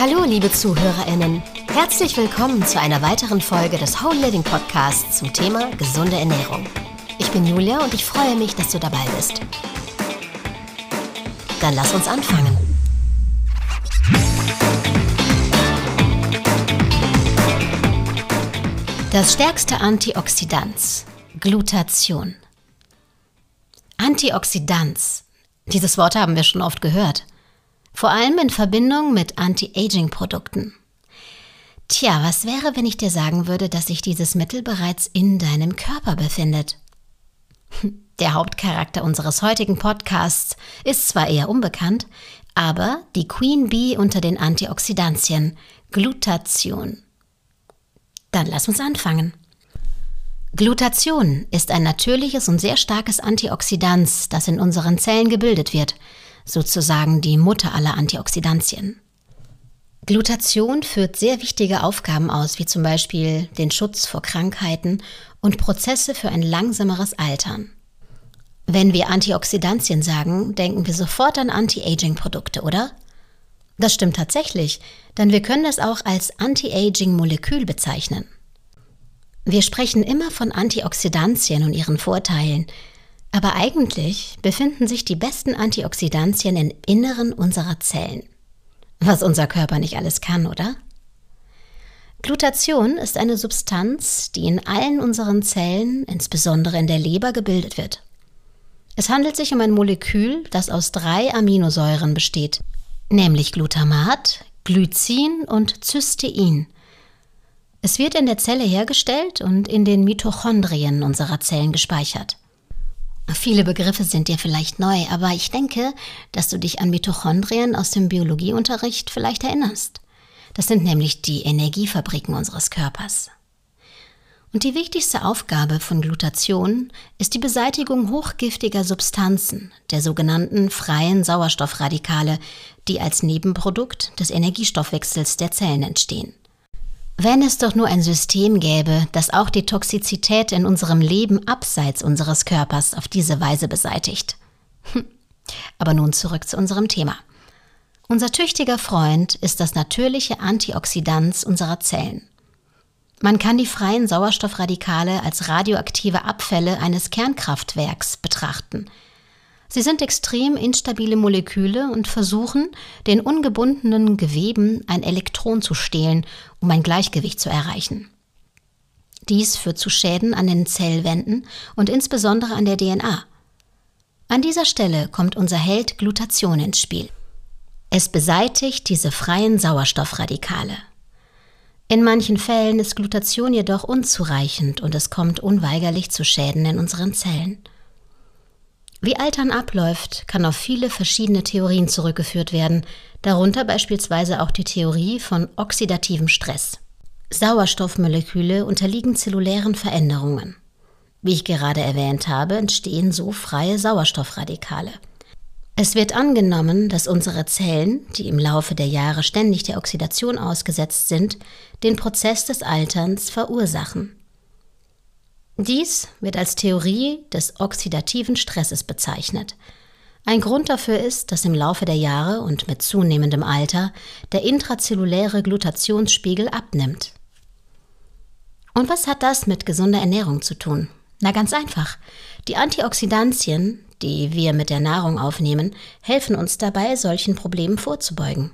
Hallo, liebe ZuhörerInnen. Herzlich willkommen zu einer weiteren Folge des Whole Living Podcasts zum Thema gesunde Ernährung. Ich bin Julia und ich freue mich, dass du dabei bist. Dann lass uns anfangen. Das stärkste Antioxidans, Glutation. Antioxidans. Dieses Wort haben wir schon oft gehört. Vor allem in Verbindung mit Anti-Aging-Produkten. Tja, was wäre, wenn ich dir sagen würde, dass sich dieses Mittel bereits in deinem Körper befindet? Der Hauptcharakter unseres heutigen Podcasts ist zwar eher unbekannt, aber die Queen Bee unter den Antioxidantien, Glutation. Dann lass uns anfangen. Glutation ist ein natürliches und sehr starkes Antioxidans, das in unseren Zellen gebildet wird, sozusagen die Mutter aller Antioxidantien. Glutation führt sehr wichtige Aufgaben aus, wie zum Beispiel den Schutz vor Krankheiten und Prozesse für ein langsameres Altern. Wenn wir Antioxidantien sagen, denken wir sofort an Anti-Aging-Produkte, oder? Das stimmt tatsächlich, denn wir können das auch als Anti-Aging-Molekül bezeichnen. Wir sprechen immer von Antioxidantien und ihren Vorteilen, aber eigentlich befinden sich die besten Antioxidantien im Inneren unserer Zellen. Was unser Körper nicht alles kann, oder? Glutation ist eine Substanz, die in allen unseren Zellen, insbesondere in der Leber, gebildet wird. Es handelt sich um ein Molekül, das aus drei Aminosäuren besteht, nämlich Glutamat, Glycin und Cystein. Es wird in der Zelle hergestellt und in den Mitochondrien unserer Zellen gespeichert. Viele Begriffe sind dir vielleicht neu, aber ich denke, dass du dich an Mitochondrien aus dem Biologieunterricht vielleicht erinnerst. Das sind nämlich die Energiefabriken unseres Körpers. Und die wichtigste Aufgabe von Glutation ist die Beseitigung hochgiftiger Substanzen, der sogenannten freien Sauerstoffradikale, die als Nebenprodukt des Energiestoffwechsels der Zellen entstehen. Wenn es doch nur ein System gäbe, das auch die Toxizität in unserem Leben abseits unseres Körpers auf diese Weise beseitigt. Hm. Aber nun zurück zu unserem Thema. Unser tüchtiger Freund ist das natürliche Antioxidans unserer Zellen. Man kann die freien Sauerstoffradikale als radioaktive Abfälle eines Kernkraftwerks betrachten. Sie sind extrem instabile Moleküle und versuchen, den ungebundenen Geweben ein Elektron zu stehlen, um ein Gleichgewicht zu erreichen. Dies führt zu Schäden an den Zellwänden und insbesondere an der DNA. An dieser Stelle kommt unser Held Glutation ins Spiel. Es beseitigt diese freien Sauerstoffradikale. In manchen Fällen ist Glutation jedoch unzureichend und es kommt unweigerlich zu Schäden in unseren Zellen. Wie Altern abläuft, kann auf viele verschiedene Theorien zurückgeführt werden, darunter beispielsweise auch die Theorie von oxidativem Stress. Sauerstoffmoleküle unterliegen zellulären Veränderungen. Wie ich gerade erwähnt habe, entstehen so freie Sauerstoffradikale. Es wird angenommen, dass unsere Zellen, die im Laufe der Jahre ständig der Oxidation ausgesetzt sind, den Prozess des Alterns verursachen. Dies wird als Theorie des oxidativen Stresses bezeichnet. Ein Grund dafür ist, dass im Laufe der Jahre und mit zunehmendem Alter der intrazelluläre Glutationsspiegel abnimmt. Und was hat das mit gesunder Ernährung zu tun? Na ganz einfach. Die Antioxidantien, die wir mit der Nahrung aufnehmen, helfen uns dabei, solchen Problemen vorzubeugen.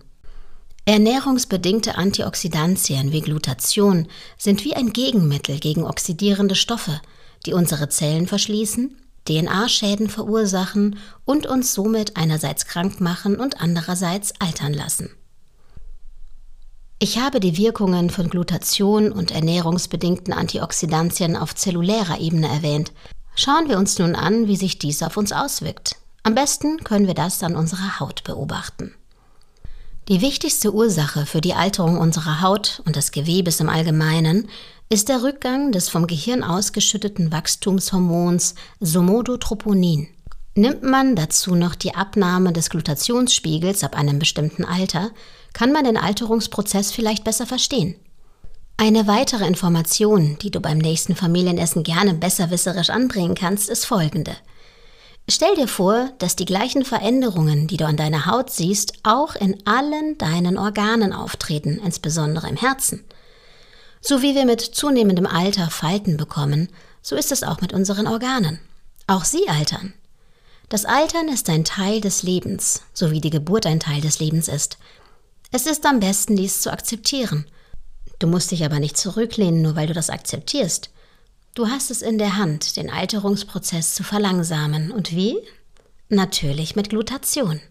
Ernährungsbedingte Antioxidantien wie Glutation sind wie ein Gegenmittel gegen oxidierende Stoffe, die unsere Zellen verschließen, DNA-Schäden verursachen und uns somit einerseits krank machen und andererseits altern lassen. Ich habe die Wirkungen von Glutation und ernährungsbedingten Antioxidantien auf zellulärer Ebene erwähnt, Schauen wir uns nun an, wie sich dies auf uns auswirkt. Am besten können wir das an unserer Haut beobachten. Die wichtigste Ursache für die Alterung unserer Haut und des Gewebes im Allgemeinen ist der Rückgang des vom Gehirn ausgeschütteten Wachstumshormons Somodotroponin. Nimmt man dazu noch die Abnahme des Glutationsspiegels ab einem bestimmten Alter, kann man den Alterungsprozess vielleicht besser verstehen. Eine weitere Information, die du beim nächsten Familienessen gerne besserwisserisch anbringen kannst, ist folgende. Stell dir vor, dass die gleichen Veränderungen, die du an deiner Haut siehst, auch in allen deinen Organen auftreten, insbesondere im Herzen. So wie wir mit zunehmendem Alter Falten bekommen, so ist es auch mit unseren Organen. Auch sie altern. Das Altern ist ein Teil des Lebens, so wie die Geburt ein Teil des Lebens ist. Es ist am besten, dies zu akzeptieren. Du musst dich aber nicht zurücklehnen, nur weil du das akzeptierst. Du hast es in der Hand, den Alterungsprozess zu verlangsamen. Und wie? Natürlich mit Glutation.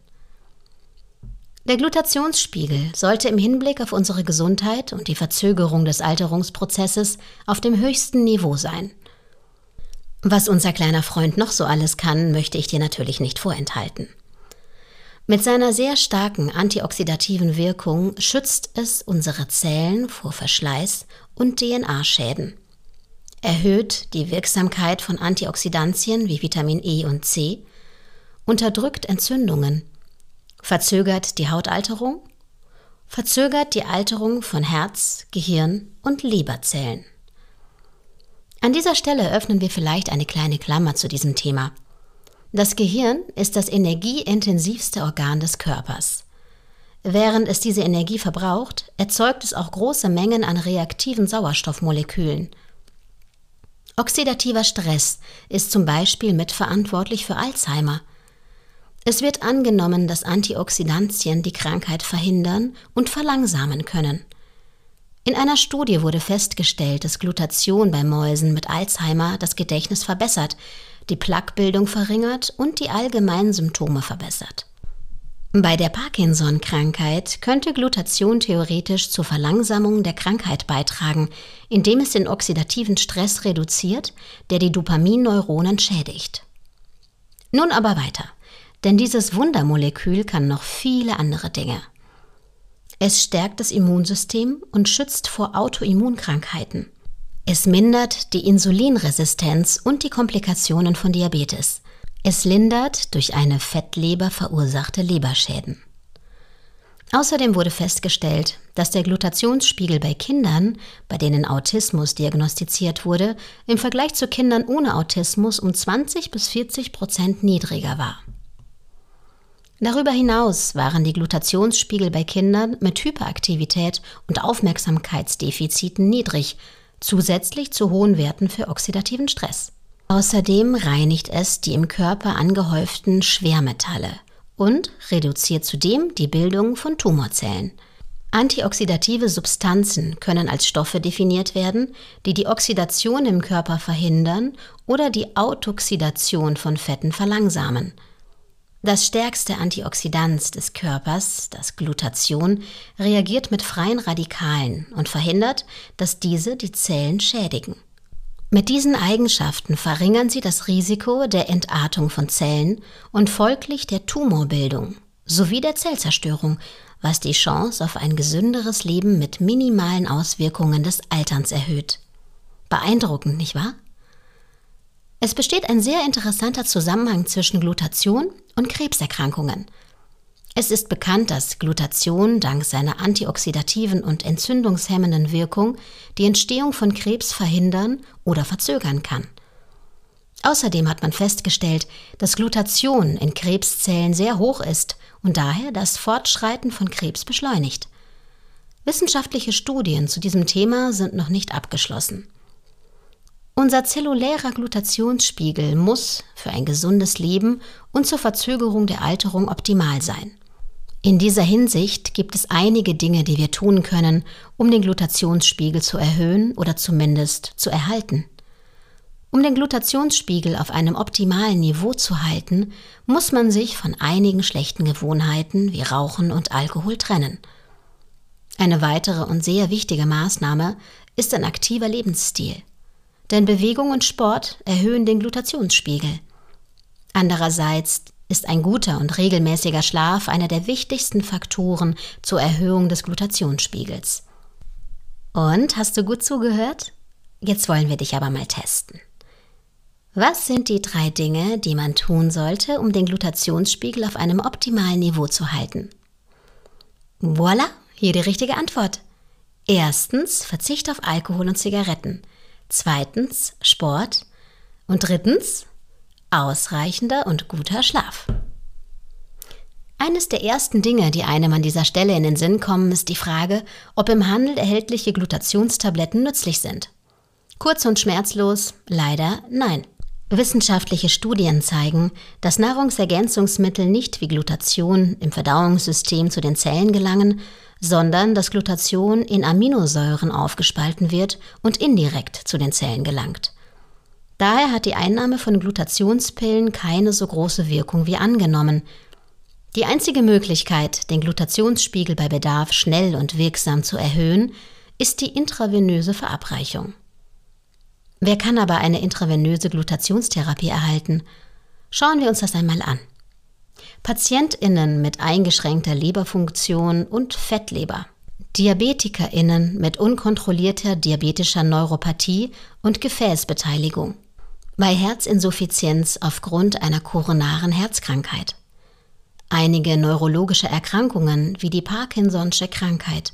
Der Glutationsspiegel sollte im Hinblick auf unsere Gesundheit und die Verzögerung des Alterungsprozesses auf dem höchsten Niveau sein. Was unser kleiner Freund noch so alles kann, möchte ich dir natürlich nicht vorenthalten. Mit seiner sehr starken antioxidativen Wirkung schützt es unsere Zellen vor Verschleiß und DNA-Schäden erhöht die Wirksamkeit von Antioxidantien wie Vitamin E und C, unterdrückt Entzündungen, verzögert die Hautalterung, verzögert die Alterung von Herz, Gehirn und Leberzellen. An dieser Stelle öffnen wir vielleicht eine kleine Klammer zu diesem Thema. Das Gehirn ist das energieintensivste Organ des Körpers. Während es diese Energie verbraucht, erzeugt es auch große Mengen an reaktiven Sauerstoffmolekülen – Oxidativer Stress ist zum Beispiel mitverantwortlich für Alzheimer. Es wird angenommen, dass Antioxidantien die Krankheit verhindern und verlangsamen können. In einer Studie wurde festgestellt, dass Glutation bei Mäusen mit Alzheimer das Gedächtnis verbessert, die Plaquebildung verringert und die allgemeinen Symptome verbessert. Bei der Parkinson-Krankheit könnte Glutation theoretisch zur Verlangsamung der Krankheit beitragen, indem es den oxidativen Stress reduziert, der die Dopaminneuronen schädigt. Nun aber weiter, denn dieses Wundermolekül kann noch viele andere Dinge. Es stärkt das Immunsystem und schützt vor Autoimmunkrankheiten. Es mindert die Insulinresistenz und die Komplikationen von Diabetes. Es lindert durch eine Fettleber verursachte Leberschäden. Außerdem wurde festgestellt, dass der Glutationsspiegel bei Kindern, bei denen Autismus diagnostiziert wurde, im Vergleich zu Kindern ohne Autismus um 20 bis 40 Prozent niedriger war. Darüber hinaus waren die Glutationsspiegel bei Kindern mit Hyperaktivität und Aufmerksamkeitsdefiziten niedrig, zusätzlich zu hohen Werten für oxidativen Stress. Außerdem reinigt es die im Körper angehäuften Schwermetalle und reduziert zudem die Bildung von Tumorzellen. Antioxidative Substanzen können als Stoffe definiert werden, die die Oxidation im Körper verhindern oder die Autoxidation von Fetten verlangsamen. Das stärkste Antioxidant des Körpers, das Glutation, reagiert mit freien Radikalen und verhindert, dass diese die Zellen schädigen. Mit diesen Eigenschaften verringern sie das Risiko der Entartung von Zellen und folglich der Tumorbildung sowie der Zellzerstörung, was die Chance auf ein gesünderes Leben mit minimalen Auswirkungen des Alterns erhöht. Beeindruckend, nicht wahr? Es besteht ein sehr interessanter Zusammenhang zwischen Glutation und Krebserkrankungen – es ist bekannt, dass Glutation dank seiner antioxidativen und entzündungshemmenden Wirkung die Entstehung von Krebs verhindern oder verzögern kann. Außerdem hat man festgestellt, dass Glutation in Krebszellen sehr hoch ist und daher das Fortschreiten von Krebs beschleunigt. Wissenschaftliche Studien zu diesem Thema sind noch nicht abgeschlossen. Unser zellulärer Glutationsspiegel muss für ein gesundes Leben und zur Verzögerung der Alterung optimal sein. In dieser Hinsicht gibt es einige Dinge, die wir tun können, um den Glutationsspiegel zu erhöhen oder zumindest zu erhalten. Um den Glutationsspiegel auf einem optimalen Niveau zu halten, muss man sich von einigen schlechten Gewohnheiten wie Rauchen und Alkohol trennen. Eine weitere und sehr wichtige Maßnahme ist ein aktiver Lebensstil. Denn Bewegung und Sport erhöhen den Glutationsspiegel. Andererseits ist ein guter und regelmäßiger Schlaf einer der wichtigsten Faktoren zur Erhöhung des Glutationsspiegels. Und hast du gut zugehört? Jetzt wollen wir dich aber mal testen. Was sind die drei Dinge, die man tun sollte, um den Glutationsspiegel auf einem optimalen Niveau zu halten? Voila, hier die richtige Antwort. Erstens Verzicht auf Alkohol und Zigaretten. Zweitens Sport. Und drittens ausreichender und guter Schlaf. Eines der ersten Dinge, die einem an dieser Stelle in den Sinn kommen, ist die Frage, ob im Handel erhältliche Glutationstabletten nützlich sind. Kurz und schmerzlos, leider nein. Wissenschaftliche Studien zeigen, dass Nahrungsergänzungsmittel nicht wie Glutation im Verdauungssystem zu den Zellen gelangen, sondern dass Glutation in Aminosäuren aufgespalten wird und indirekt zu den Zellen gelangt. Daher hat die Einnahme von Glutationspillen keine so große Wirkung wie angenommen, die einzige Möglichkeit, den Glutationsspiegel bei Bedarf schnell und wirksam zu erhöhen, ist die intravenöse Verabreichung. Wer kann aber eine intravenöse Glutationstherapie erhalten? Schauen wir uns das einmal an. Patientinnen mit eingeschränkter Leberfunktion und Fettleber, Diabetikerinnen mit unkontrollierter diabetischer Neuropathie und Gefäßbeteiligung, bei Herzinsuffizienz aufgrund einer koronaren Herzkrankheit, einige neurologische Erkrankungen wie die Parkinson'sche Krankheit,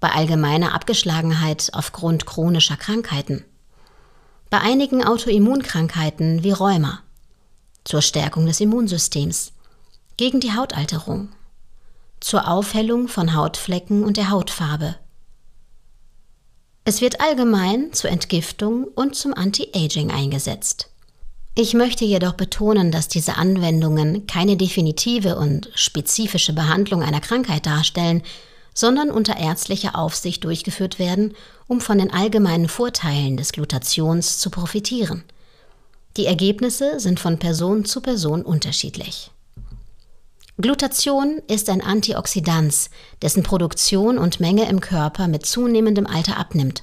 bei allgemeiner Abgeschlagenheit aufgrund chronischer Krankheiten, bei einigen Autoimmunkrankheiten wie Rheuma, zur Stärkung des Immunsystems, gegen die Hautalterung, zur Aufhellung von Hautflecken und der Hautfarbe. Es wird allgemein zur Entgiftung und zum Anti-Aging eingesetzt. Ich möchte jedoch betonen, dass diese Anwendungen keine definitive und spezifische Behandlung einer Krankheit darstellen, sondern unter ärztlicher Aufsicht durchgeführt werden, um von den allgemeinen Vorteilen des Glutations zu profitieren. Die Ergebnisse sind von Person zu Person unterschiedlich. Glutation ist ein Antioxidans, dessen Produktion und Menge im Körper mit zunehmendem Alter abnimmt.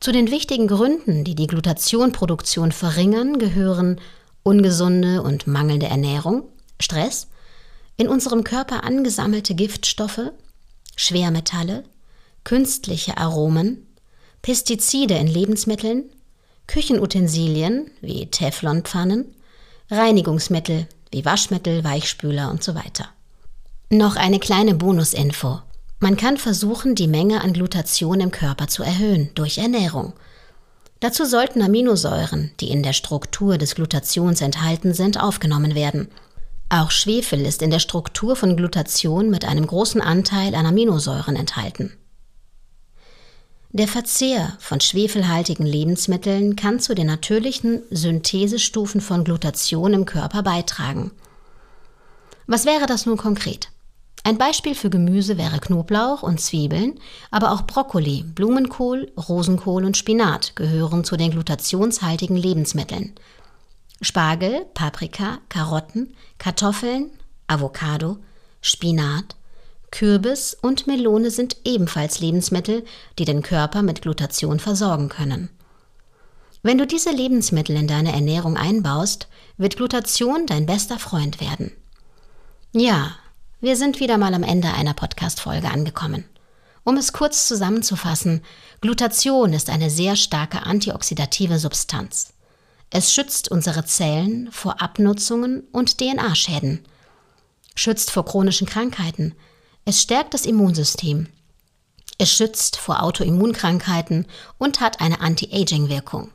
Zu den wichtigen Gründen, die die Glutationproduktion verringern, gehören ungesunde und mangelnde Ernährung, Stress, in unserem Körper angesammelte Giftstoffe, Schwermetalle, künstliche Aromen, Pestizide in Lebensmitteln, Küchenutensilien wie Teflonpfannen, Reinigungsmittel wie Waschmittel, Weichspüler und so weiter. Noch eine kleine Bonusinfo. Man kann versuchen, die Menge an Glutation im Körper zu erhöhen durch Ernährung. Dazu sollten Aminosäuren, die in der Struktur des Glutations enthalten sind, aufgenommen werden. Auch Schwefel ist in der Struktur von Glutation mit einem großen Anteil an Aminosäuren enthalten. Der Verzehr von schwefelhaltigen Lebensmitteln kann zu den natürlichen Synthesestufen von Glutation im Körper beitragen. Was wäre das nun konkret? Ein Beispiel für Gemüse wäre Knoblauch und Zwiebeln, aber auch Brokkoli, Blumenkohl, Rosenkohl und Spinat gehören zu den glutationshaltigen Lebensmitteln. Spargel, Paprika, Karotten, Kartoffeln, Avocado, Spinat, Kürbis und Melone sind ebenfalls Lebensmittel, die den Körper mit Glutation versorgen können. Wenn du diese Lebensmittel in deine Ernährung einbaust, wird Glutation dein bester Freund werden. Ja, wir sind wieder mal am Ende einer Podcast-Folge angekommen. Um es kurz zusammenzufassen, Glutation ist eine sehr starke antioxidative Substanz. Es schützt unsere Zellen vor Abnutzungen und DNA-Schäden, schützt vor chronischen Krankheiten, es stärkt das Immunsystem, es schützt vor Autoimmunkrankheiten und hat eine Anti-Aging-Wirkung.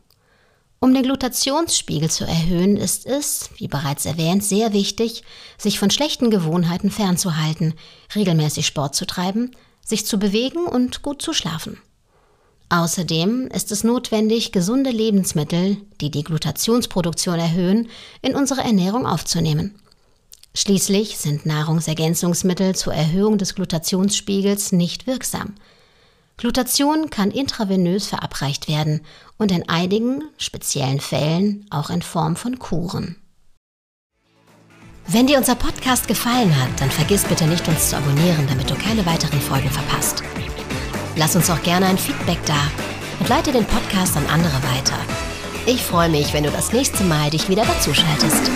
Um den Glutationsspiegel zu erhöhen, ist es, wie bereits erwähnt, sehr wichtig, sich von schlechten Gewohnheiten fernzuhalten, regelmäßig Sport zu treiben, sich zu bewegen und gut zu schlafen. Außerdem ist es notwendig, gesunde Lebensmittel, die die Glutationsproduktion erhöhen, in unsere Ernährung aufzunehmen. Schließlich sind Nahrungsergänzungsmittel zur Erhöhung des Glutationsspiegels nicht wirksam. Glutation kann intravenös verabreicht werden und in einigen speziellen Fällen auch in Form von Kuren. Wenn dir unser Podcast gefallen hat, dann vergiss bitte nicht, uns zu abonnieren, damit du keine weiteren Folgen verpasst. Lass uns auch gerne ein Feedback da und leite den Podcast an andere weiter. Ich freue mich, wenn du das nächste Mal dich wieder dazuschaltest.